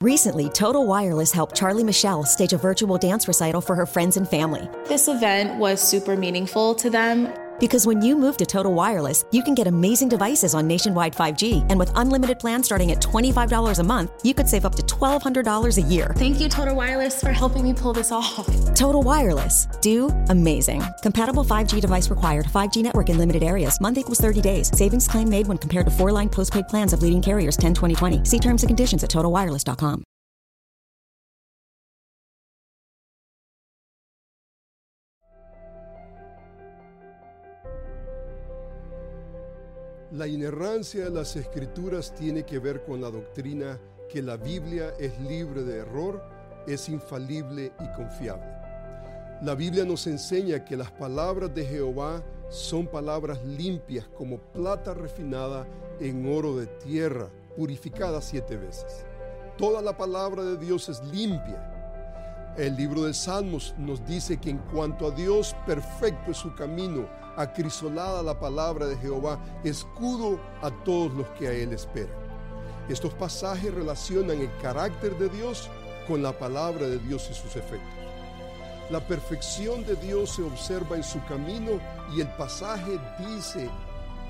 Recently, Total Wireless helped Charlie Michelle stage a virtual dance recital for her friends and family. This event was super meaningful to them. Because when you move to Total Wireless, you can get amazing devices on nationwide 5G, and with unlimited plans starting at $25 a month, you could save up to $1,200 a year. Thank you, Total Wireless, for helping me pull this off. Total Wireless. Do amazing. Compatible 5G device required. 5G network in limited areas. Month equals 30 days. Savings claim made when compared to four line postpaid plans of leading carriers 10 2020. See terms and conditions at totalwireless.com. La inerrancia de las escrituras tiene que ver con la doctrina que la Biblia es libre de error, es infalible y confiable. La Biblia nos enseña que las palabras de Jehová son palabras limpias como plata refinada en oro de tierra, purificada siete veces. Toda la palabra de Dios es limpia. El libro de Salmos nos dice que en cuanto a Dios, perfecto es su camino, acrisolada la palabra de Jehová, escudo a todos los que a él esperan. Estos pasajes relacionan el carácter de Dios con la palabra de Dios y sus efectos. La perfección de Dios se observa en su camino y el pasaje dice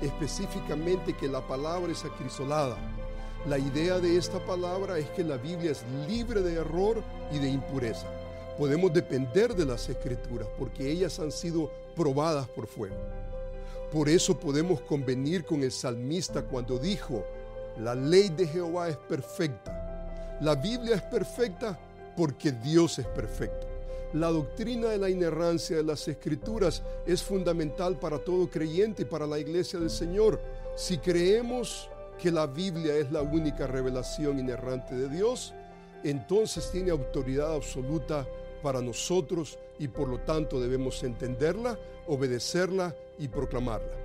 específicamente que la palabra es acrisolada. La idea de esta palabra es que la Biblia es libre de error y de impureza. Podemos depender de las escrituras porque ellas han sido probadas por fuego. Por eso podemos convenir con el salmista cuando dijo, la ley de Jehová es perfecta. La Biblia es perfecta porque Dios es perfecto. La doctrina de la inerrancia de las escrituras es fundamental para todo creyente y para la iglesia del Señor. Si creemos que la Biblia es la única revelación inerrante de Dios, entonces tiene autoridad absoluta para nosotros y por lo tanto debemos entenderla, obedecerla y proclamarla.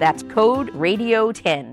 That's code radio 10